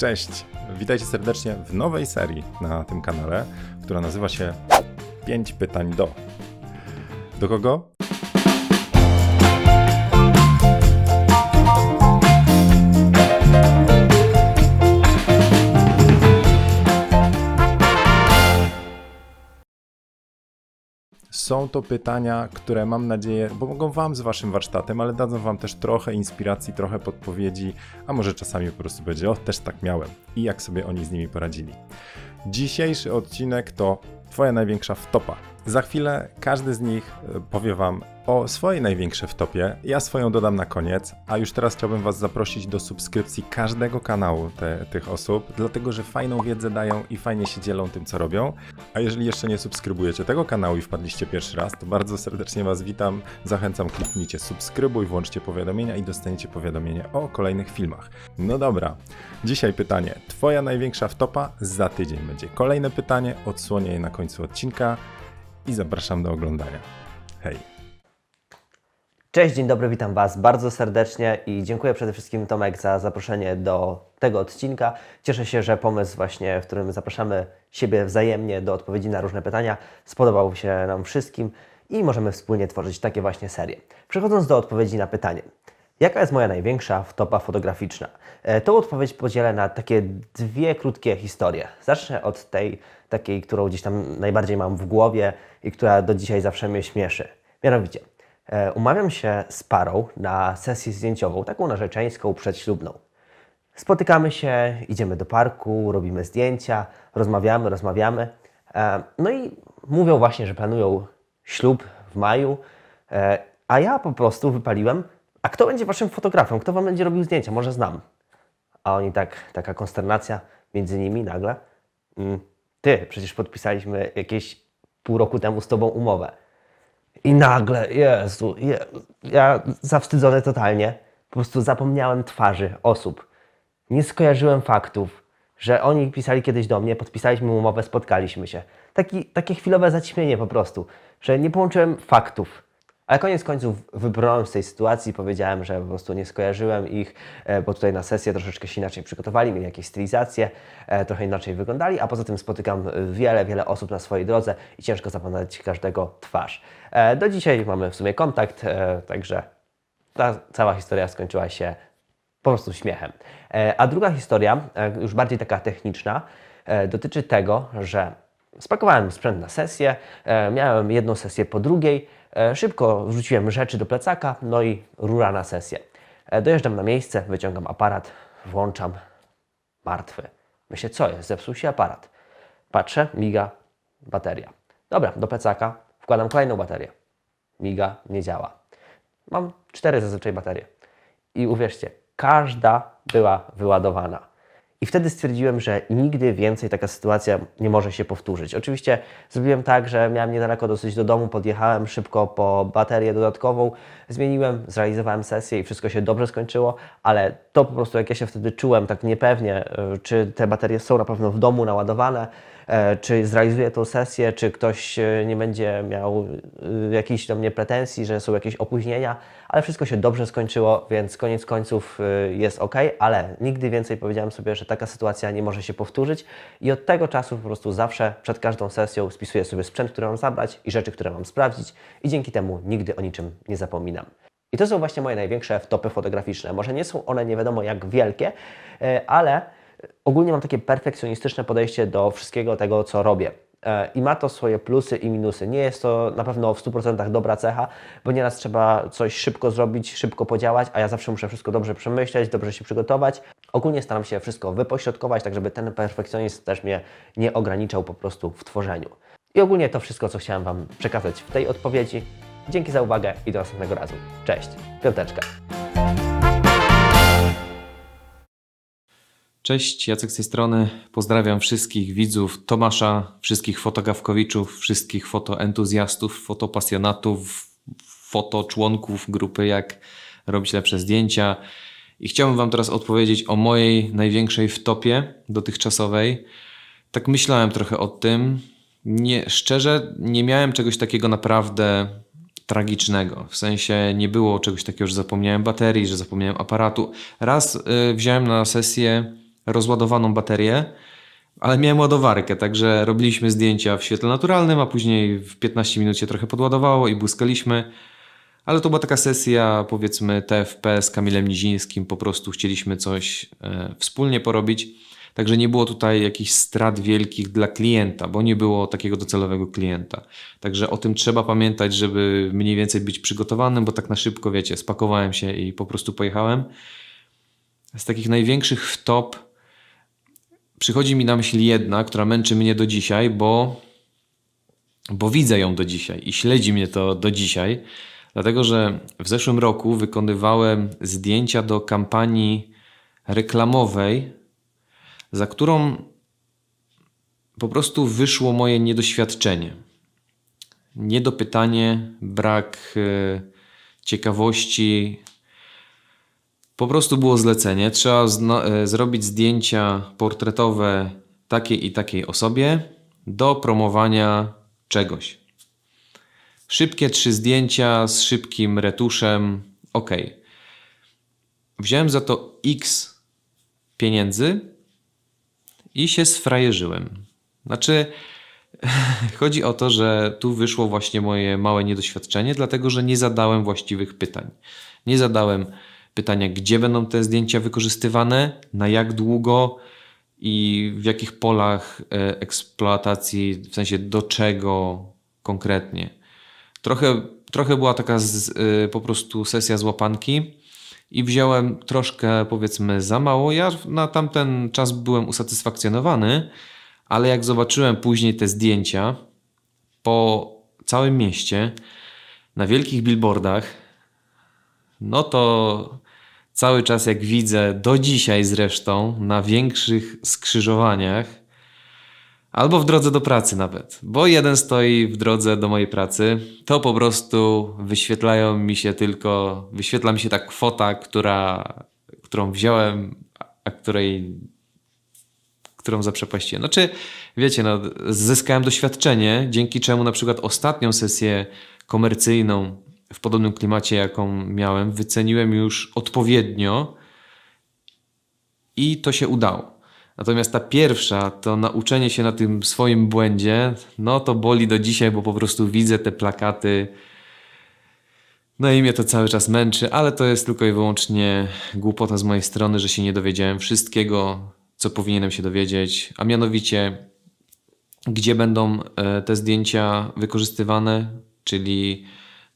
Cześć! Witajcie serdecznie w nowej serii na tym kanale, która nazywa się 5 pytań do. Do kogo? Są to pytania, które mam nadzieję pomogą Wam z Waszym warsztatem, ale dadzą Wam też trochę inspiracji, trochę podpowiedzi, a może czasami po prostu będzie, o, też tak miałem i jak sobie oni z nimi poradzili. Dzisiejszy odcinek to Twoja największa wtopa. Za chwilę każdy z nich e, powie Wam o swojej największej wtopie. Ja swoją dodam na koniec, a już teraz chciałbym Was zaprosić do subskrypcji każdego kanału te, tych osób, dlatego że fajną wiedzę dają i fajnie się dzielą tym, co robią. A jeżeli jeszcze nie subskrybujecie tego kanału i wpadliście pierwszy raz, to bardzo serdecznie Was witam. Zachęcam, kliknijcie subskrybuj, włączcie powiadomienia i dostaniecie powiadomienie o kolejnych filmach. No dobra, dzisiaj pytanie. Twoja największa wtopa za tydzień będzie. Kolejne pytanie, odsłonię je na końcu odcinka i zapraszam do oglądania. Hej! Cześć, dzień dobry, witam Was bardzo serdecznie i dziękuję przede wszystkim Tomek za zaproszenie do tego odcinka. Cieszę się, że pomysł właśnie, w którym zapraszamy siebie wzajemnie do odpowiedzi na różne pytania spodobał się nam wszystkim i możemy wspólnie tworzyć takie właśnie serie. Przechodząc do odpowiedzi na pytanie. Jaka jest moja największa wtopa fotograficzna? E, Tą odpowiedź podzielę na takie dwie krótkie historie. Zacznę od tej takiej, którą gdzieś tam najbardziej mam w głowie i która do dzisiaj zawsze mnie śmieszy. Mianowicie, e, umawiam się z parą na sesję zdjęciową, taką narzeczeńską, przedślubną. Spotykamy się, idziemy do parku, robimy zdjęcia, rozmawiamy, rozmawiamy. E, No i mówią właśnie, że planują ślub w maju, e, a ja po prostu wypaliłem, a kto będzie waszym fotografem? Kto wam będzie robił zdjęcia? Może znam. A oni tak, taka konsternacja między nimi nagle. Mm, Ty, przecież podpisaliśmy jakieś pół roku temu z tobą umowę. I nagle, Jezu, je, ja zawstydzony totalnie, po prostu zapomniałem twarzy osób. Nie skojarzyłem faktów, że oni pisali kiedyś do mnie, podpisaliśmy umowę, spotkaliśmy się. Taki, takie chwilowe zaćmienie po prostu, że nie połączyłem faktów. Ale koniec końców wybrnąłem z tej sytuacji, powiedziałem, że po prostu nie skojarzyłem ich, e, bo tutaj na sesję troszeczkę się inaczej przygotowali, mieli jakieś stylizacje, e, trochę inaczej wyglądali, a poza tym spotykam e, wiele, wiele osób na swojej drodze i ciężko zapamiętać każdego twarz. Do dzisiaj mamy w sumie kontakt, także ta cała historia skończyła się po prostu śmiechem. A druga historia, już bardziej taka techniczna, dotyczy tego, że spakowałem sprzęt na sesję, miałem jedną sesję po drugiej, szybko wrzuciłem rzeczy do plecaka, no i rura na sesję. E, Dojeżdżam na miejsce, wyciągam aparat, włączam, martwy. Myślę, co jest? Zepsuł się aparat. Patrzę, miga, bateria. Dobra, do plecaka wkładam kolejną baterię. Miga, nie działa. Mam cztery zazwyczaj baterie. I uwierzcie, każda była wyładowana. I wtedy stwierdziłem, że nigdy więcej taka sytuacja nie może się powtórzyć. Oczywiście zrobiłem tak, że miałem niedaleko dosyć do domu, podjechałem szybko po baterię dodatkową, zmieniłem, zrealizowałem sesję i wszystko się dobrze skończyło, ale to po prostu jak ja się wtedy czułem tak niepewnie, y, czy te baterie są na pewno w domu naładowane, czy zrealizuję tą sesję, czy ktoś e, nie będzie miał y, jakichś do mnie pretensji, że są jakieś opóźnienia, ale wszystko się dobrze skończyło, więc koniec końców jest ok, ale nigdy więcej powiedziałem sobie, że taka sytuacja nie może się powtórzyć i od tego czasu po prostu zawsze przed każdą sesją spisuję sobie sprzęt, który mam zabrać i rzeczy, które mam sprawdzić i dzięki temu nigdy o niczym nie zapominam. I to są właśnie moje największe wtopy fotograficzne. Może nie są one nie wiadomo jak wielkie, e, ale ogólnie mam takie perfekcjonistyczne podejście do wszystkiego tego, co robię. E, I ma to swoje plusy i minusy. Nie jest to na pewno w 100% dobra cecha, bo nieraz trzeba coś szybko zrobić, szybko podziałać, a ja zawsze muszę wszystko dobrze przemyśleć, dobrze się przygotować. Ogólnie staram się wszystko wypośrodkować, tak żeby ten perfekcjonizm też mnie nie ograniczał po prostu w tworzeniu. I ogólnie to wszystko, co chciałem Wam przekazać w tej odpowiedzi. Dzięki za uwagę i do następnego razu. Cześć, piąteczka. Cześć, Jacek z tej strony. Pozdrawiam wszystkich widzów Tomasza, wszystkich fotografkowiczów, wszystkich fotoentuzjastów, fotopasjonatów, fotoczłonków grupy Jak robić lepsze zdjęcia. I chciałbym Wam teraz odpowiedzieć o mojej największej wtopie dotychczasowej. Tak myślałem trochę o tym. Nie, szczerze, nie miałem czegoś takiego naprawdę tragicznego. W sensie nie było czegoś takiego, że zapomniałem baterii, że zapomniałem aparatu. Raz y, wziąłem na sesję rozładowaną baterię, ale miałem ładowarkę, także robiliśmy zdjęcia w świetle naturalnym, a później w 15 minut się trochę podładowało i błyskaliśmy. Ale to była taka sesja, powiedzmy, TFP z Kamilem Nizińskim, po prostu chcieliśmy coś e, wspólnie porobić. Także nie było tutaj jakichś strat wielkich dla klienta, bo nie było takiego docelowego klienta. Także o tym trzeba pamiętać, żeby mniej więcej być przygotowanym, bo tak na szybko, wiecie, spakowałem się i po prostu pojechałem. Z takich największych wtop przychodzi mi na myśl jedna, która męczy mnie do dzisiaj, bo, bo widzę ją do dzisiaj i śledzi mnie to do dzisiaj. Dlatego, że w zeszłym roku wykonywałem zdjęcia do kampanii reklamowej, za którą po prostu wyszło moje niedoświadczenie. Niedopytanie, brak e, ciekawości. Po prostu było zlecenie. Trzeba e, zrobić zdjęcia portretowe takiej i takiej osobie do promowania czegoś. Szybkie trzy zdjęcia z szybkim retuszem. Ok. Wziąłem za to X pieniędzy i się sfrajerzyłem. Znaczy, chodzi o to, że tu wyszło właśnie moje małe niedoświadczenie, dlatego że nie zadałem właściwych pytań. Nie zadałem pytania, gdzie będą te zdjęcia wykorzystywane, na jak długo i w jakich polach e, eksploatacji, w sensie do czego konkretnie. Trochę, trochę była taka z, y, po prostu sesja z łapanki i wziąłem troszkę powiedzmy za mało. Ja na tamten czas byłem usatysfakcjonowany, ale jak zobaczyłem później te zdjęcia po całym mieście, na wielkich billboardach, no to cały czas jak widzę, do dzisiaj zresztą, na większych skrzyżowaniach, Albo w drodze do pracy nawet, bo jeden stoi w drodze do mojej pracy, to po prostu wyświetlają mi się tylko, wyświetla mi się ta kwota, która, którą wziąłem, a której, którą zaprzepaściłem. Znaczy, wiecie, no, zyskałem doświadczenie, dzięki czemu na przykład ostatnią sesję komercyjną w podobnym klimacie, jaką miałem, wyceniłem już odpowiednio i to się udało. Natomiast ta pierwsza, to nauczenie się na tym swoim błędzie, no to boli do dzisiaj, bo po prostu widzę te plakaty. No i mnie to cały czas męczy, ale to jest tylko i wyłącznie głupota z mojej strony, że się nie dowiedziałem wszystkiego, co powinienem się dowiedzieć, a mianowicie, gdzie będą e, te zdjęcia wykorzystywane, czyli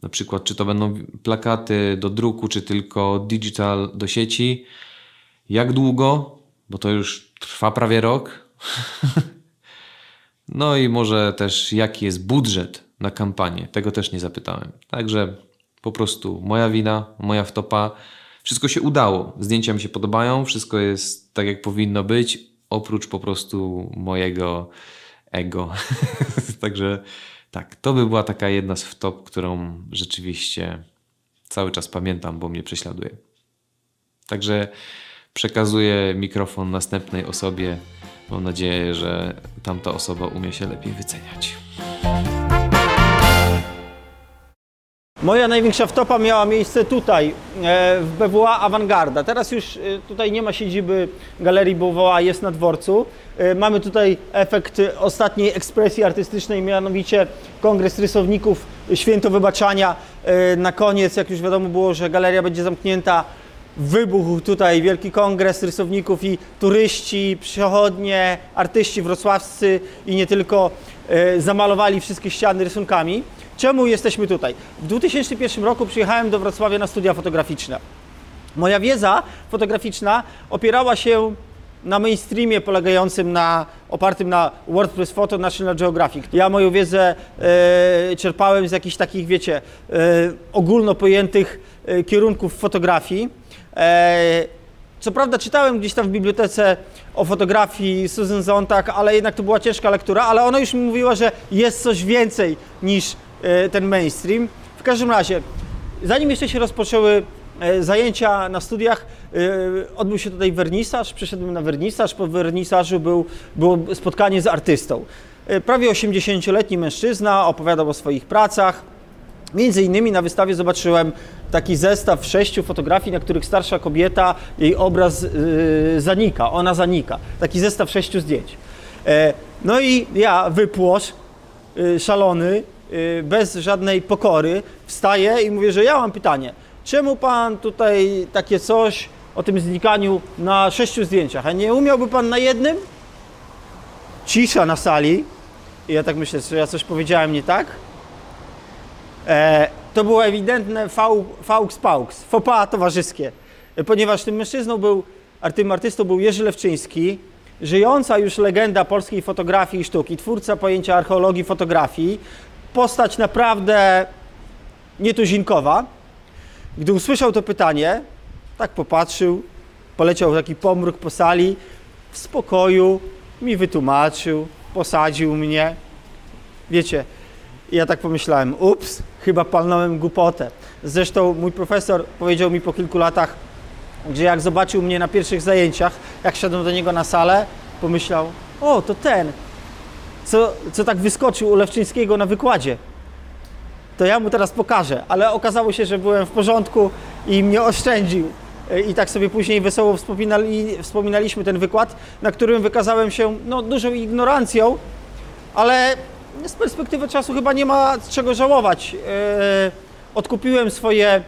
na przykład, czy to będą plakaty do druku, czy tylko digital do sieci, jak długo, bo to już trwa prawie rok. No i może też jaki jest budżet na kampanię. Tego też nie zapytałem. Także po prostu moja wina, moja wtopa. Wszystko się udało. Zdjęcia mi się podobają, wszystko jest tak jak powinno być, oprócz po prostu mojego ego. Także tak, to by była taka jedna z wtop, którą rzeczywiście cały czas pamiętam, bo mnie prześladuje. Także przekazuję mikrofon następnej osobie. Mam nadzieję, że tamta osoba umie się lepiej wyceniać. Moja największa wtopa miała miejsce tutaj, e, w BWA Awangarda. Teraz już e, tutaj nie ma siedziby Galerii BWA, jest na dworcu. E, Mamy tutaj efekt ostatniej ekspresji artystycznej, mianowicie Kongres Rysowników Święto Wybaczania. Na koniec, jak już wiadomo było, że galeria będzie zamknięta, wybuchł tutaj wielki kongres rysowników i turyści, przechodnie, artyści wrocławscy i nie tylko zamalowali wszystkie ściany rysunkami. Czemu jesteśmy tutaj? W 2001 roku przyjechałem do Wrocławia na studia fotograficzne. Moja wiedza fotograficzna opierała się na mainstreamie polegającym na, opartym na WordPress Photo National Geographic. Ja moją wiedzę e, czerpałem z jakichś takich, wiecie, e, ogólno pojętych e, kierunków fotografii. E, co prawda czytałem gdzieś tam w bibliotece o fotografii Susan Sontag, ale jednak to była ciężka lektura, ale ona już mi mówiła, że jest coś więcej niż ten mainstream. W każdym razie, zanim jeszcze się rozpoczęły e, zajęcia na studiach, e, odbył się tutaj wernisaż, przyszedłem na wernisaż, po wernisażu był, było spotkanie z artystą. E, Prawie 80-letni mężczyzna opowiadał o swoich pracach, Między innymi na wystawie zobaczyłem taki zestaw sześciu fotografii, na których starsza kobieta, jej obraz zanika, ona zanika. Taki zestaw sześciu zdjęć. E, no i ja, wypłosz, szalony, bez żadnej pokory, wstaję i mówię, że ja mam pytanie. Czemu pan tutaj takie coś o tym znikaniu na sześciu zdjęciach, a nie umiałby pan na jednym? Cisza na sali. I ja tak myślę, że ja coś powiedziałem nie tak? E, to było ewidentne fał, faux paux, pas towarzyskie, E, ponieważ tym mężczyzną był, tym artystą był Jerzy Lewczyński, żyjąca już legenda polskiej fotografii i sztuki, twórca pojęcia archeologii fotografii, postać naprawdę nietuzinkowa. Gdy usłyszał to pytanie, tak popatrzył, poleciał taki pomruk po sali, w spokoju mi wytłumaczył, posadził mnie. Wiecie, ja tak pomyślałem, ups, chyba palnąłem głupotę. Zresztą mój profesor powiedział mi po kilku latach, że jak zobaczył mnie na pierwszych zajęciach, jak szedłem do niego na salę, pomyślał, o, to ten, co, co tak wyskoczył u Lewczyńskiego na wykładzie. To ja mu teraz pokażę, ale okazało się, że byłem w porządku i mnie oszczędził. I tak sobie później wesoło wspominali, wspominaliśmy ten wykład, na którym wykazałem się no, dużą ignorancją, ale z perspektywy czasu chyba nie ma czego żałować. E, odkupiłem swoje,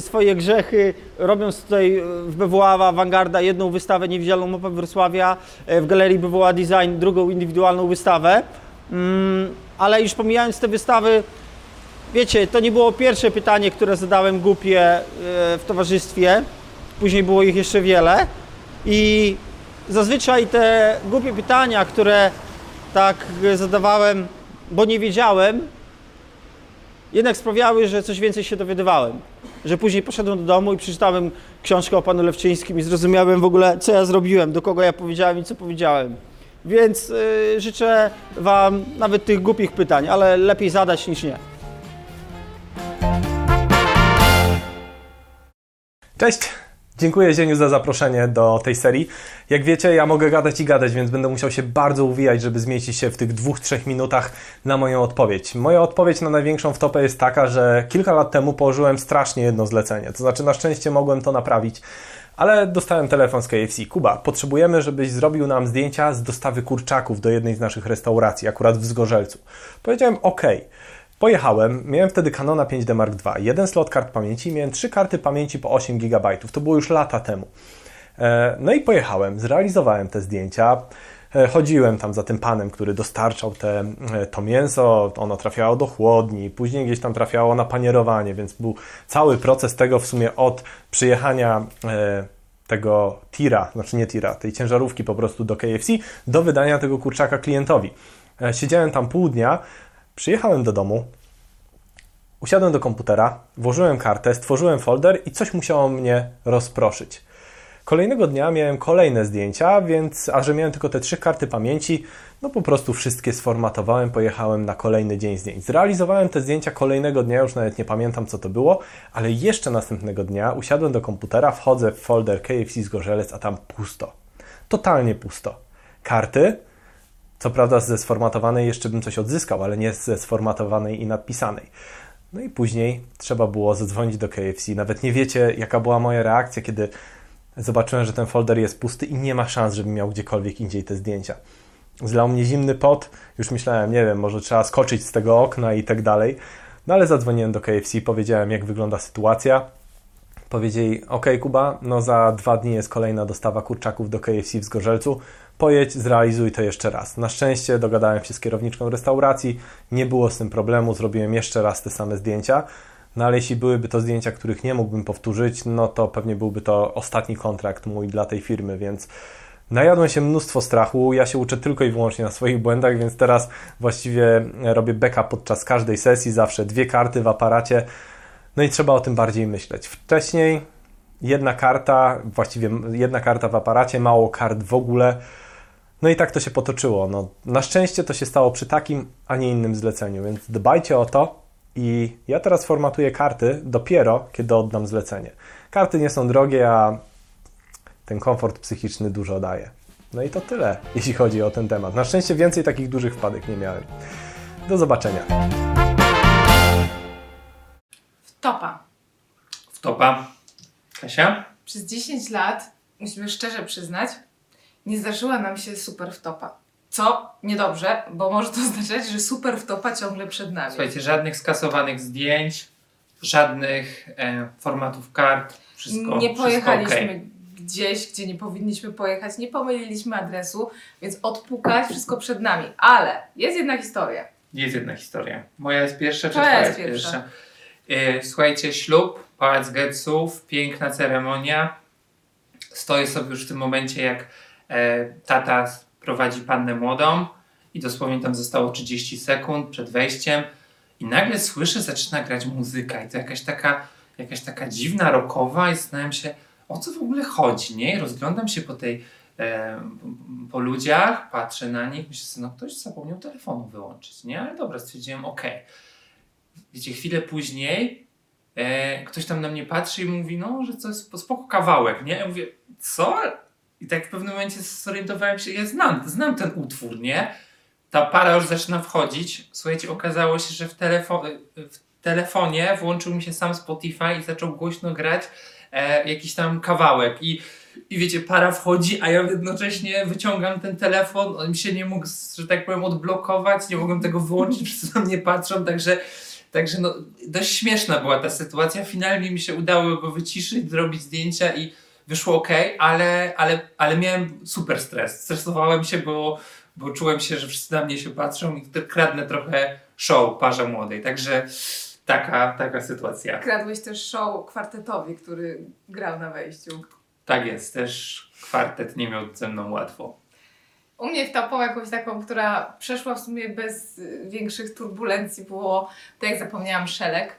swoje grzechy, robiąc tutaj w BWA Awangarda jedną wystawę, niewidzialną mapę Wrocławia, e, w galerii BWA Design drugą indywidualną wystawę. Mm, ale już pomijając te wystawy, wiecie, to nie było pierwsze pytanie, które zadałem głupie e, w towarzystwie. Później było ich jeszcze wiele. I zazwyczaj te głupie pytania, które tak zadawałem, bo nie wiedziałem, jednak sprawiały, że coś więcej się dowiadywałem. Że później poszedłem do domu i przeczytałem książkę o panu Lewczyńskim i zrozumiałem w ogóle, co ja zrobiłem, do kogo ja powiedziałem i co powiedziałem. Więc y, życzę Wam nawet tych głupich pytań, ale lepiej zadać niż nie. Cześć! Dziękuję Zieniu za zaproszenie do tej serii. Jak wiecie, ja mogę gadać i gadać, więc będę musiał się bardzo uwijać, żeby zmieścić się w tych dwóch, trzech minutach na moją odpowiedź. Moja odpowiedź na największą wtopę jest taka, że kilka lat temu położyłem strasznie jedno zlecenie. To znaczy, na szczęście mogłem to naprawić, ale dostałem telefon z KFC. Kuba, potrzebujemy, żebyś zrobił nam zdjęcia z dostawy kurczaków do jednej z naszych restauracji, akurat w Zgorzelcu. Powiedziałem OK. Pojechałem, miałem wtedy Canona 5D Mark II, jeden slot kart pamięci, miałem trzy karty pamięci po 8 GB. To było już lata temu. E, No i pojechałem, zrealizowałem te zdjęcia. E, Chodziłem tam za tym panem, który dostarczał te, e, to mięso, ono trafiało do chłodni, później gdzieś tam trafiało na panierowanie, więc był cały proces tego w sumie od przyjechania tego tira, znaczy nie tira, tej ciężarówki po prostu do KFC, do wydania tego kurczaka klientowi. Siedziałem tam pół dnia, przyjechałem do domu, usiadłem do komputera, włożyłem kartę, stworzyłem folder i coś musiało mnie rozproszyć. Kolejnego dnia miałem kolejne zdjęcia, więc a że miałem tylko te trzy karty pamięci, no po prostu wszystkie sformatowałem, pojechałem na kolejny dzień zdjęć. Zrealizowałem te zdjęcia kolejnego dnia, już nawet nie pamiętam co to było, ale jeszcze następnego dnia usiadłem do komputera, wchodzę w folder KFC Zgorzelec, a tam pusto. Totalnie pusto. Karty, co prawda ze sformatowanej jeszcze bym coś odzyskał, ale nie ze sformatowanej i nadpisanej. No i później trzeba było zadzwonić do KFC. Nawet nie wiecie, jaka była moja reakcja, kiedy zobaczyłem, że ten folder jest pusty i nie ma szans, żebym miał gdziekolwiek indziej te zdjęcia. Zlał mnie zimny pot, już myślałem, nie wiem, może trzeba skoczyć z tego okna i tak dalej. No ale zadzwoniłem do KFC, powiedziałem, jak wygląda sytuacja. Powiedzieli, ok Kuba, no za dwa dni jest kolejna dostawa kurczaków do KFC w Zgorzelcu, pojedź, zrealizuj to jeszcze raz. Na szczęście dogadałem się z kierowniczką restauracji, nie było z tym problemu, zrobiłem jeszcze raz te same zdjęcia, no ale jeśli byłyby to zdjęcia, których nie mógłbym powtórzyć, no to pewnie byłby to ostatni kontrakt mój dla tej firmy, więc najadłem się mnóstwo strachu, ja się uczę tylko i wyłącznie na swoich błędach, więc teraz właściwie robię backup podczas każdej sesji, zawsze dwie karty w aparacie, no i trzeba o tym bardziej myśleć. Wcześniej jedna karta, właściwie jedna karta w aparacie, mało kart w ogóle. No i tak to się potoczyło. No, na szczęście to się stało przy takim, a nie innym zleceniu, więc dbajcie o to. I ja teraz formatuję karty dopiero, kiedy oddam zlecenie. Karty nie są drogie, a ten komfort psychiczny dużo daje. No i to tyle, jeśli chodzi o ten temat. Na szczęście więcej takich dużych wpadek nie miałem. Do zobaczenia. Topa. W topa. Kasia? Przez 10 lat, musimy szczerze przyznać, nie zdarzyła nam się super wtopa. Co niedobrze, bo może to oznaczać, że super wtopa ciągle przed nami. Słuchajcie, żadnych skasowanych zdjęć, żadnych e, formatów kart, wszystko nie wszystko pojechaliśmy okej. gdzieś, gdzie nie powinniśmy pojechać, nie pomyliliśmy adresu, więc odpukać wszystko przed nami. Ale jest jedna historia. Jest jedna historia. Moja jest pierwsza, czy Twoja twoja jest jest pierwsza. E, słuchajcie, ślub, Pałac Getsów, piękna ceremonia. Stoję sobie już w tym momencie, jak tata prowadzi pannę młodą i dosłownie tam zostało 30 sekund przed wejściem i nagle słyszę, zaczyna grać muzyka i to jakaś taka, jakaś taka dziwna, rockowa i zastanawiam się, o co w ogóle chodzi, nie? I rozglądam się po tej, e, po ludziach, patrzę na nich, myślę sobie, no ktoś zapomniał telefonu wyłączyć, nie? Ale dobra, stwierdziłem, okej. Wiecie, chwilę później e, ktoś tam na mnie patrzy i mówi, no, że to jest spoko kawałek, nie? Ja mówię, co? I tak w pewnym momencie zorientowałem się, ja znam, znam ten utwór, nie? Ta para już zaczyna wchodzić. Słuchajcie, okazało się, że w, telefo w telefonie włączył mi się sam Spotify i zaczął głośno grać e, jakiś tam kawałek. I, I wiecie, para wchodzi, a ja jednocześnie wyciągam ten telefon, on mi się nie mógł, że tak powiem, odblokować, nie mogłem tego wyłączyć, wszyscy na mnie patrzą, także Także no, dość śmieszna była ta sytuacja. Finalnie mi się udało go wyciszyć, zrobić zdjęcia i wyszło ok, ale, ale, ale miałem super stres. Stresowałem się, bo, bo czułem się, że wszyscy na mnie się patrzą i te- kradnę trochę show parze młodej. Także taka, taka sytuacja. Kradłeś też show kwartetowi, który grał na wejściu. Tak jest, też kwartet nie miał ze mną łatwo. U mnie wtopą jakąś taką, która przeszła w sumie bez większych turbulencji, było to jak zapomniałam szelek.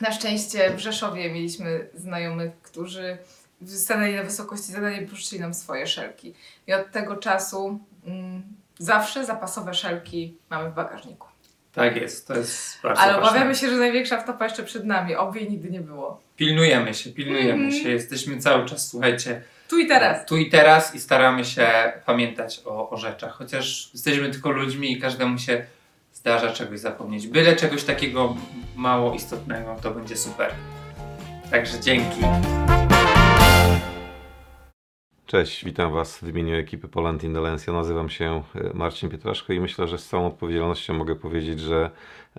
Na szczęście w Rzeszowie mieliśmy znajomych, którzy stanęli na wysokości zadania i pożyczyli nam swoje szelki. I od tego czasu mm, zawsze zapasowe szelki mamy w bagażniku. Tak jest, to jest bardzo Ale ważne. obawiamy się, że największa wtopa jeszcze przed nami. Oby jej nigdy nie było. Pilnujemy się, pilnujemy Mhm. się. Jesteśmy cały czas, słuchajcie, Tu i teraz. Tu i teraz i staramy się pamiętać o, o rzeczach, chociaż jesteśmy tylko ludźmi i każdemu się zdarza czegoś zapomnieć. Byle czegoś takiego mało istotnego, to będzie super. Także dzięki. Cześć, witam Was w imieniu ekipy Poland Indolencja. Nazywam się e, Marcin Pietraszko i myślę, że z całą odpowiedzialnością mogę powiedzieć, że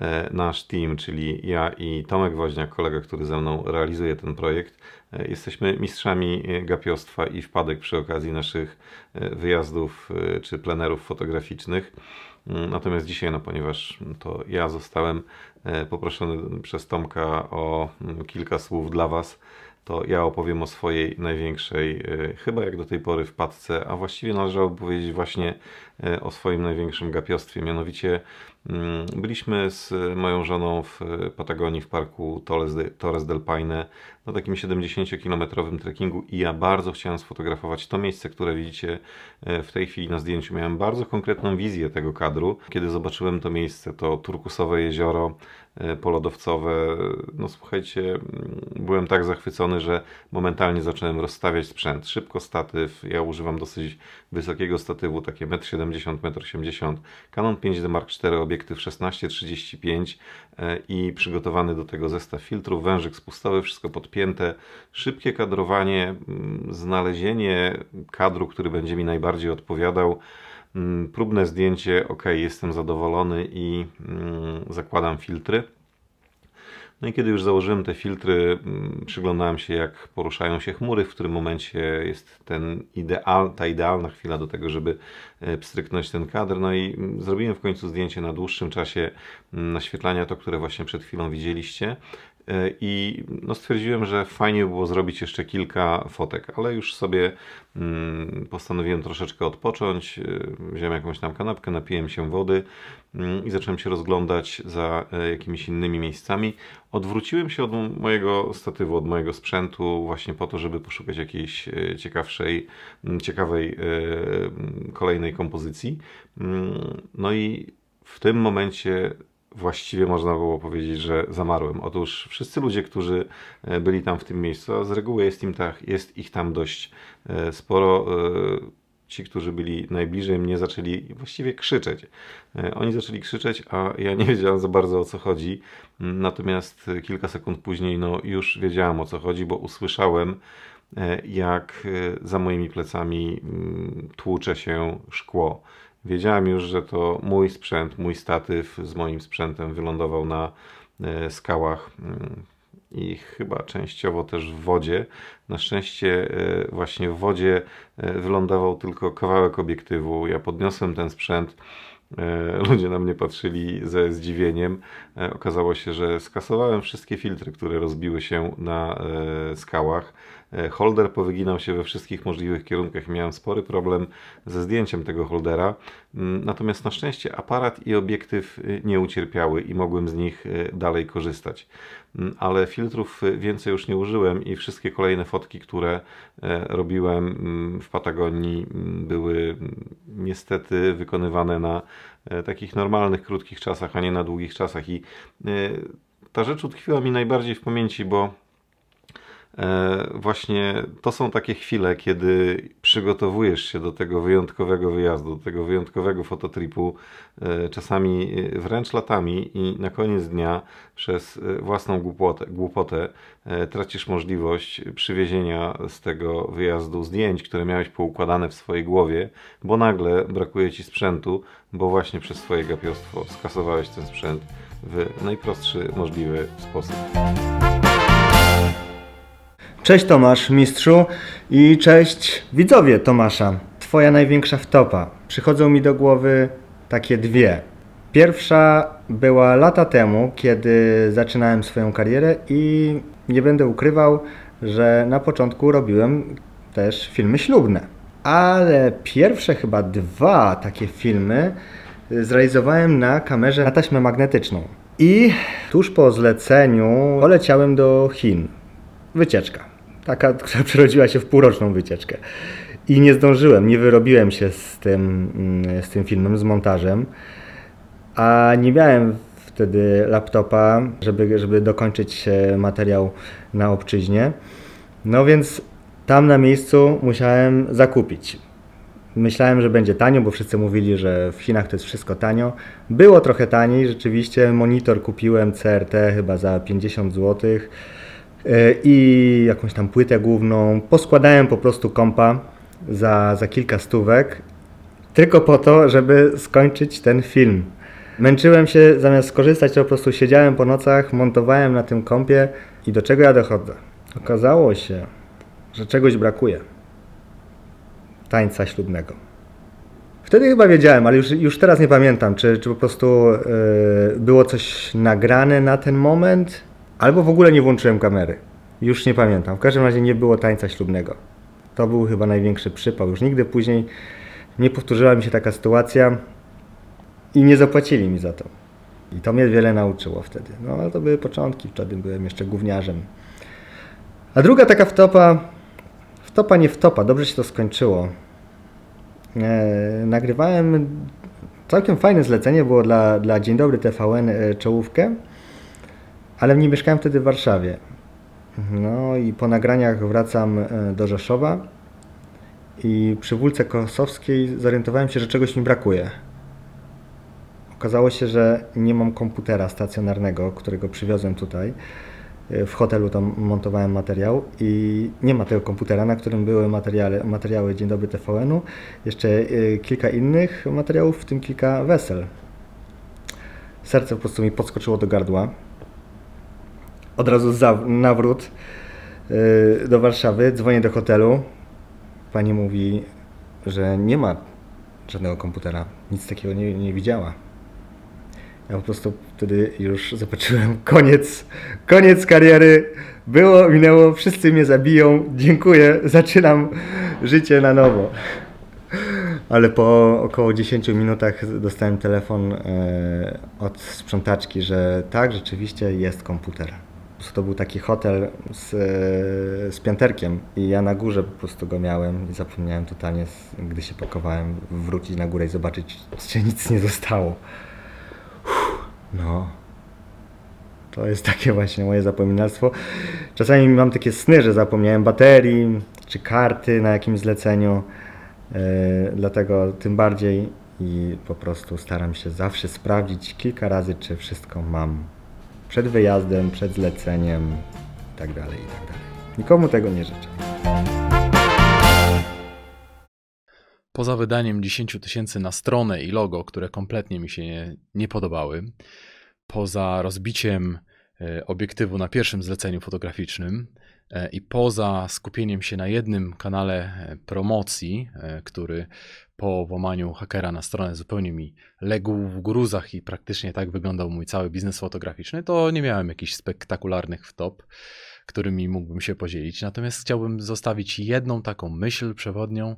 e, nasz team, czyli ja i Tomek Woźniak, kolega, który ze mną realizuje ten projekt, e, jesteśmy mistrzami gapiostwa i wpadek przy okazji naszych wyjazdów czy plenerów fotograficznych. Mm, Natomiast dzisiaj, no ponieważ to ja zostałem poproszony przez Tomka o mm, kilka słów dla Was, to ja opowiem o swojej największej, e, chyba jak do tej pory wpadce, a właściwie należałoby powiedzieć właśnie e, o swoim największym gapiostwie. Mianowicie mm, byliśmy z moją żoną w Patagonii w parku Torres del Paine na takim 70-kilometrowym trekkingu i ja bardzo chciałem sfotografować to miejsce, które widzicie e, w tej chwili na zdjęciu. Miałem bardzo konkretną wizję tego kadru. Kiedy zobaczyłem to miejsce, to turkusowe jezioro, e, polodowcowe, no słuchajcie, mm, byłem tak zachwycony, że momentalnie zacząłem rozstawiać sprzęt. Szybko statyw, ja używam dosyć wysokiego statywu, takie 1,70 m, 1,80 m. Canon 5D Mark IV, obiektyw 16-35 e, i przygotowany do tego zestaw filtrów, wężyk spustowy, wszystko podpięte. Szybkie kadrowanie, mm, znalezienie kadru, który będzie mi najbardziej odpowiadał. Mm, Próbne zdjęcie, ok, jestem zadowolony i mm, zakładam filtry. No i kiedy już założyłem te filtry, przyglądałem się, jak poruszają się chmury, w którym momencie jest ten ideal, ta idealna chwila do tego, żeby e, pstryknąć ten kadr. No i zrobiłem w końcu zdjęcie na dłuższym czasie naświetlania, to które właśnie przed chwilą widzieliście. E, I no stwierdziłem, że fajnie by było zrobić jeszcze kilka fotek, ale już sobie mm, postanowiłem troszeczkę odpocząć. e, Wziąłem jakąś tam kanapkę, napiłem się wody mm, i zacząłem się rozglądać za e, jakimiś innymi miejscami. Odwróciłem się od mojego statywu, od mojego sprzętu, właśnie po to, żeby poszukać jakiejś ciekawszej, ciekawej kolejnej kompozycji. Mm, No i w tym momencie właściwie można było powiedzieć, że zamarłem. Otóż wszyscy ludzie, którzy e, byli tam w tym miejscu, a z reguły jest, im tak, jest ich tam dość e, sporo, e, ci, którzy byli najbliżej mnie, zaczęli właściwie krzyczeć. Oni zaczęli krzyczeć, a ja nie wiedziałem za bardzo o co chodzi. Natomiast kilka sekund później no, już wiedziałem o co chodzi, bo usłyszałem, jak za moimi plecami mm, tłucze się szkło. Wiedziałem już, że to mój sprzęt, mój statyw z moim sprzętem wylądował na e, skałach mm, i chyba częściowo też w wodzie. Na szczęście e, właśnie w wodzie e, wylądował tylko kawałek obiektywu. Ja podniosłem ten sprzęt. Ludzie na mnie patrzyli ze zdziwieniem. Okazało się, że skasowałem wszystkie filtry, które rozbiły się na skałach. E, Holder powyginał się we wszystkich możliwych kierunkach. Miałem spory problem ze zdjęciem tego holdera. Mm, Natomiast na szczęście aparat i obiektyw y, nie ucierpiały i mogłem z nich y, dalej korzystać. Mm, Ale filtrów y, więcej już nie użyłem i wszystkie kolejne fotki, które e, robiłem mm, w Patagonii, były niestety wykonywane na e, takich normalnych, krótkich czasach, a nie na długich czasach. I ta rzecz utkwiła mi najbardziej w pamięci, bo Właśnie to są takie chwile, kiedy przygotowujesz się do tego wyjątkowego wyjazdu, do tego wyjątkowego fototripu, e, czasami e, wręcz latami, i na koniec dnia przez e, własną głupotę, głupotę e, tracisz możliwość przywiezienia z tego wyjazdu zdjęć, które miałeś poukładane w swojej głowie, bo nagle brakuje ci sprzętu, bo właśnie przez swoje gapiostwo skasowałeś ten sprzęt w najprostszy możliwy sposób. Cześć Tomasz, mistrzu i cześć widzowie Tomasza. Twoja największa wtopa. Przychodzą mi do głowy takie dwie. Pierwsza była lata temu, kiedy zaczynałem swoją karierę i nie będę ukrywał, że na początku robiłem też filmy ślubne. Ale pierwsze chyba dwa takie filmy zrealizowałem na kamerze na taśmę magnetyczną. I tuż po zleceniu poleciałem do Chin wycieczka. Taka, która przerodziła się w półroczną wycieczkę. I nie zdążyłem, nie wyrobiłem się z tym, mm, z tym filmem, z montażem. A nie miałem wtedy laptopa, żeby, żeby dokończyć e, materiał na obczyźnie. No więc tam na miejscu musiałem zakupić. Myślałem, że będzie tanio, bo wszyscy mówili, że w Chinach to jest wszystko tanio. Było trochę taniej, rzeczywiście. Monitor kupiłem CRT chyba za 50 zł i jakąś tam płytę główną. Poskładałem po prostu kompa za, za kilka stówek, tylko po to, żeby skończyć ten film. Męczyłem się, zamiast skorzystać, to po prostu siedziałem po nocach, montowałem na tym kompie i do czego ja dochodzę? Okazało się, że czegoś brakuje. Tańca ślubnego. Wtedy chyba wiedziałem, ale już, już teraz nie pamiętam, czy, czy po prostu yy, było coś nagrane na ten moment, albo w ogóle nie włączyłem kamery. Już nie pamiętam. W każdym razie nie było tańca ślubnego. To był chyba największy przypał. Już nigdy później nie powtórzyła mi się taka sytuacja i nie zapłacili mi za to. I to mnie wiele nauczyło wtedy. No ale to były początki, wtedy byłem jeszcze gówniarzem. A druga taka wtopa, wtopa nie wtopa, dobrze się to skończyło. E, nagrywałem całkiem fajne zlecenie, było dla, dla Dzień Dobry TVN e, czołówkę, ale nie mieszkałem wtedy w Warszawie. No i po nagraniach wracam e, do Rzeszowa i przy Wólce Kosowskiej zorientowałem się, że czegoś mi brakuje. Okazało się, że nie mam komputera stacjonarnego, którego przywiozłem tutaj. E, W hotelu tam montowałem materiał i nie ma tego komputera, na którym były materiały, materiały Dzień Dobry TVN-u, jeszcze e, kilka innych materiałów, w tym kilka wesel. Serce po prostu mi podskoczyło do gardła. Od razu za, nawrót e, do Warszawy, dzwonię do hotelu. Pani mówi, że nie ma żadnego komputera, nic takiego nie, nie widziała. Ja po prostu wtedy już zobaczyłem koniec, koniec kariery. Było, minęło, wszyscy mnie zabiją. Dziękuję, zaczynam życie na nowo. Ale po około 10 minutach dostałem telefon e, od sprzątaczki, że tak, rzeczywiście jest komputer. To był taki hotel z, z i ja na górze po prostu go miałem i zapomniałem totalnie, gdy się pakowałem, wrócić na górę i zobaczyć, czy nic nie zostało. No. To jest takie właśnie moje zapominalstwo. Czasami mam takie sny, że zapomniałem baterii czy karty na jakimś zleceniu, e, dlatego tym bardziej i po prostu staram się zawsze sprawdzić kilka razy, czy wszystko mam przed wyjazdem, przed zleceniem i tak dalej, i tak. Nikomu tego nie życzę. Poza wydaniem 10 tysięcy na stronę i logo, które kompletnie mi się nie, nie podobały, poza rozbiciem e, obiektywu na pierwszym zleceniu fotograficznym i poza skupieniem się na jednym kanale e, promocji, e, który po włamaniu hakera na stronę zupełnie mi legł w gruzach i praktycznie tak wyglądał mój cały biznes fotograficzny, to nie miałem jakichś spektakularnych wtop, którymi mógłbym się podzielić. Natomiast chciałbym zostawić jedną taką myśl przewodnią, e,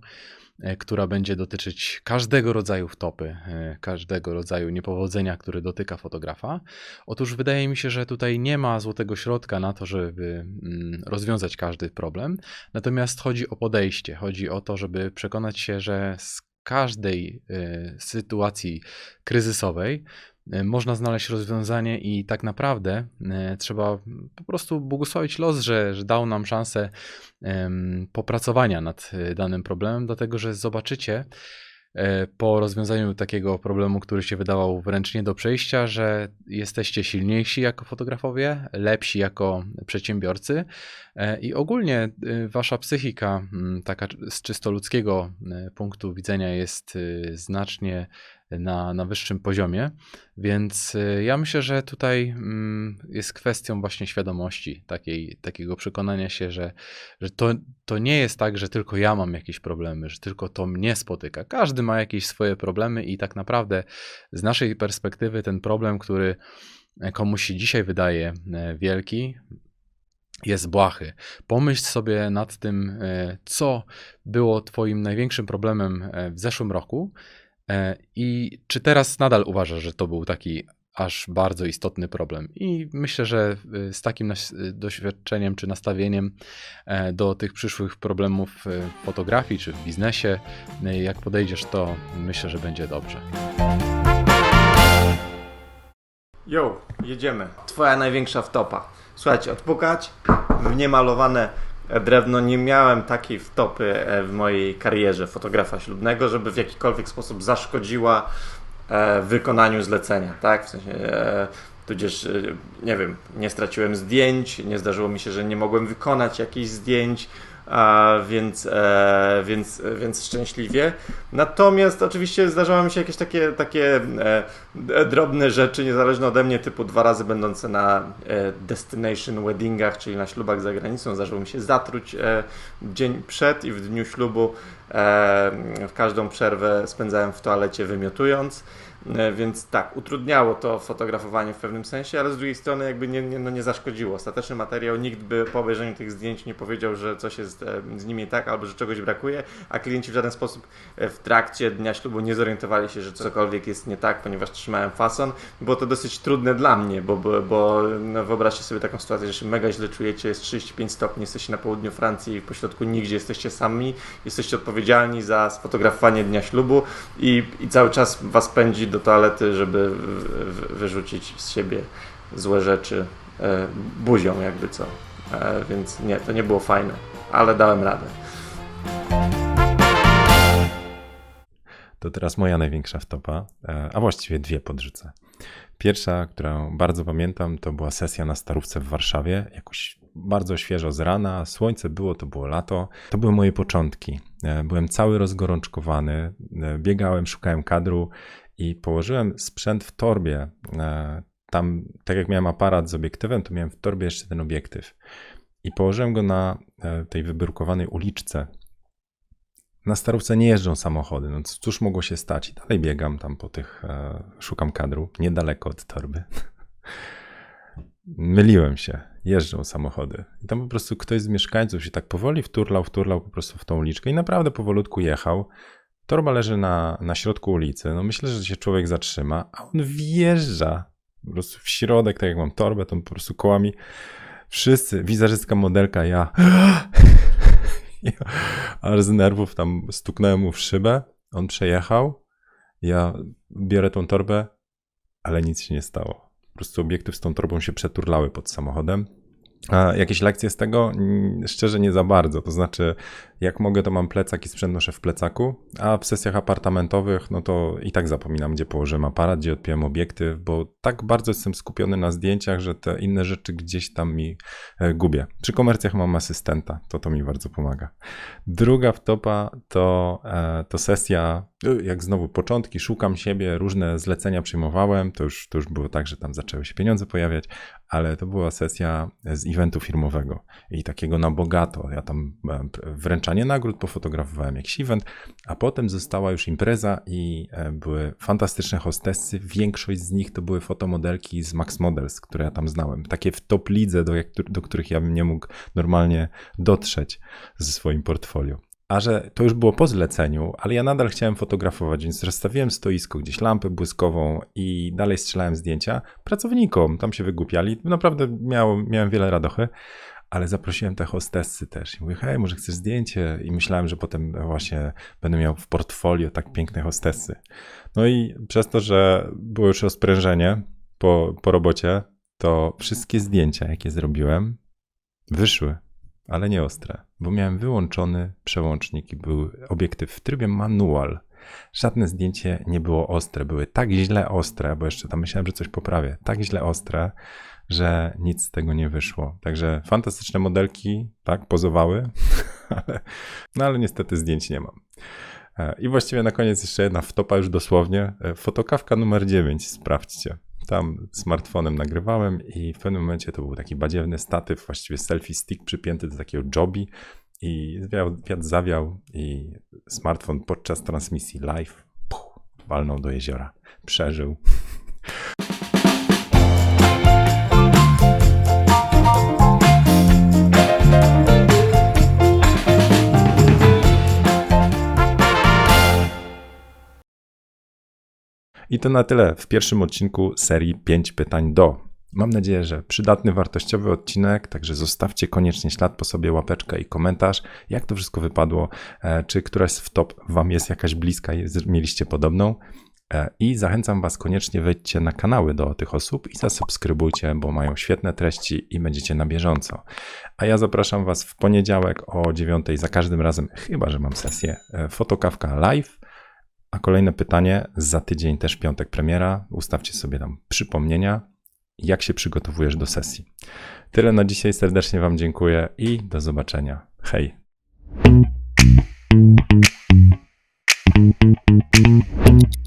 która będzie dotyczyć każdego rodzaju wtopy, e, każdego rodzaju niepowodzenia, który dotyka fotografa. Otóż wydaje mi się, że tutaj nie ma złotego środka na to, żeby mm, rozwiązać każdy problem. Natomiast chodzi o podejście, chodzi o to, żeby przekonać się, że z każdej e, sytuacji kryzysowej e, można znaleźć rozwiązanie i tak naprawdę e, trzeba po prostu błogosławić los, że, że dał nam szansę popracowania nad e, danym problemem, dlatego że zobaczycie e, po rozwiązaniu takiego problemu, który się wydawał wręcz nie do przejścia, że jesteście silniejsi jako fotografowie, lepsi jako przedsiębiorcy e, i ogólnie e, wasza psychika, taka z czysto ludzkiego e, punktu widzenia, jest e, znacznie na, na wyższym poziomie. Więc y, ja myślę, że tutaj mm, jest kwestią właśnie świadomości, takiej, takiego przekonania się, że, że to, to nie jest tak, że tylko ja mam jakieś problemy, że tylko to mnie spotyka. Każdy ma jakieś swoje problemy i tak naprawdę z naszej perspektywy ten problem, który komuś się dzisiaj wydaje e, wielki, jest błahy. Pomyśl sobie nad tym, e, co było Twoim największym problemem e, w zeszłym roku e, i czy teraz nadal uważasz, że to był taki aż bardzo istotny problem. I myślę, że e, z takim e, doświadczeniem czy nastawieniem e, do tych przyszłych problemów e, w fotografii czy w biznesie, e, jak podejdziesz, to myślę, że będzie dobrze. Jo, jedziemy. Twoja największa wtopa. Słuchajcie, odpukać w niemalowane drewno. Nie miałem takiej wtopy e, w mojej karierze fotografa ślubnego, żeby w jakikolwiek sposób zaszkodziła e, wykonaniu zlecenia, tak? W sensie, e, tudzież, nie wiem, nie straciłem zdjęć, nie zdarzyło mi się, że nie mogłem wykonać jakichś zdjęć, a, więc, e, więc, więc szczęśliwie. Natomiast oczywiście zdarzały mi się jakieś takie, takie e, drobne rzeczy, niezależne ode mnie, typu dwa razy będące na e, destination weddingach, czyli na ślubach za granicą. Zdarzyło mi się zatruć e, dzień przed i w dniu ślubu e, w każdą przerwę spędzałem w toalecie wymiotując. E, Więc tak, utrudniało to fotografowanie w pewnym sensie, ale z drugiej strony jakby nie, nie, no nie zaszkodziło. Ostateczny materiał nikt by po obejrzeniu tych zdjęć nie powiedział, że coś jest e, z nimi tak albo że czegoś brakuje, a klienci w żaden sposób e, w trakcie dnia ślubu nie zorientowali się, że cokolwiek jest nie tak, ponieważ trzymałem fason. Było to dosyć trudne dla mnie, bo, bo, bo no wyobraźcie sobie taką sytuację, że się mega źle czujecie, jest 35 stopni, jesteście na południu Francji i pośrodku nigdzie jesteście sami, jesteście odpowiedzialni za sfotografowanie dnia ślubu i, i cały czas was pędzi do toalety, żeby wyrzucić z siebie złe rzeczy e, buzią jakby co. E, więc nie, to nie było fajne, ale dałem radę. To teraz moja największa wtopa, e, a właściwie dwie podrzucę. Pierwsza, którą bardzo pamiętam, to była sesja na Starówce w Warszawie, jakoś bardzo świeżo z rana, słońce było, to było lato. To były moje początki. Byłem cały rozgorączkowany, biegałem, szukałem kadru i położyłem sprzęt w torbie. E, Tam, tak jak miałem aparat z obiektywem, to miałem w torbie jeszcze ten obiektyw. I położyłem go na e, tej wybrukowanej uliczce na starówce nie jeżdżą samochody, no cóż mogło się stać? I dalej biegam tam po tych, e, szukam kadru, niedaleko od torby. Myliłem się, jeżdżą samochody. I tam po prostu ktoś z mieszkańców się tak powoli wturlał, wturlał po prostu w tą uliczkę i naprawdę powolutku jechał. Torba leży na, na środku ulicy, no myślę, że się człowiek zatrzyma, a on wjeżdża po prostu w środek, tak jak mam torbę, to po prostu kołami wszyscy, wizerzystka, modelka, ja ja aż z nerwów tam stuknąłem mu w szybę, on przejechał, ja biorę tą torbę, ale nic się nie stało. Po prostu obiektyw z tą torbą się przeturlały pod samochodem. A jakieś lekcje z tego? Szczerze nie za bardzo. To znaczy, Jak mogę, to mam plecak i sprzęt noszę w plecaku, a w sesjach apartamentowych, no to i tak zapominam, gdzie położyłem aparat, gdzie odpiłem obiektyw, bo tak bardzo jestem skupiony na zdjęciach, że te inne rzeczy gdzieś tam mi e, gubię. Przy komercjach mam asystenta, to to mi bardzo pomaga. Druga wtopa to, e, to sesja, y, jak znowu początki, szukam siebie, różne zlecenia przyjmowałem, to już, to już było tak, że tam zaczęły się pieniądze pojawiać, ale to była sesja z eventu firmowego i takiego na bogato. Ja tam e, wręczanie nagród pofotografowałem jakiś event, a potem została już impreza i e, były fantastyczne hostessy. Większość z nich to były fotomodelki z Max Models, które ja tam znałem. Takie w top lidze, do, do których ja bym nie mógł normalnie dotrzeć ze swoim portfolio. A że to już było po zleceniu, ale ja nadal chciałem fotografować, więc rozstawiłem stoisko, gdzieś lampę błyskową i dalej strzelałem zdjęcia pracownikom. Tam się wygłupiali. Naprawdę miał, miałem wiele radochy, ale zaprosiłem te hostessy też. I mówię, hej, może chcesz zdjęcie? I myślałem, że potem właśnie będę miał w portfolio tak piękne hostessy. No i przez to, że było już rozprężenie po, po robocie, to wszystkie zdjęcia, jakie zrobiłem, wyszły, ale nie ostre, bo miałem wyłączony przełącznik i był obiektyw w trybie manual. Żadne zdjęcie nie było ostre, były tak źle ostre, bo jeszcze tam myślałem, że coś poprawię, tak źle ostre, że nic z tego nie wyszło. Także fantastyczne modelki, tak, pozowały, ale, no ale niestety zdjęć nie mam. E, I właściwie na koniec jeszcze jedna wtopa już dosłownie. E, Fotokawka numer 9, sprawdźcie. Tam smartfonem nagrywałem i w pewnym momencie to był taki badziewny statyw, właściwie selfie stick przypięty do takiego jobi i wiatr zawiał i smartfon podczas transmisji live walnął do jeziora. Przeżył. I to na tyle w pierwszym odcinku serii 5 pytań do. Mam nadzieję, że przydatny, wartościowy odcinek, także zostawcie koniecznie ślad po sobie, łapeczkę i komentarz, jak to wszystko wypadło, e, czy któraś z top Wam jest jakaś bliska, mieliście podobną. E, I zachęcam Was koniecznie wejdźcie na kanały do tych osób i zasubskrybujcie, bo mają świetne treści i będziecie na bieżąco. A ja zapraszam Was w poniedziałek o 9 za każdym razem, chyba że mam sesję, e, fotokawka live. A kolejne pytanie, za tydzień też piątek premiera. Ustawcie sobie tam przypomnienia, jak się przygotowujesz do sesji. Tyle na dzisiaj, serdecznie Wam dziękuję i do zobaczenia. Hej! Thank you.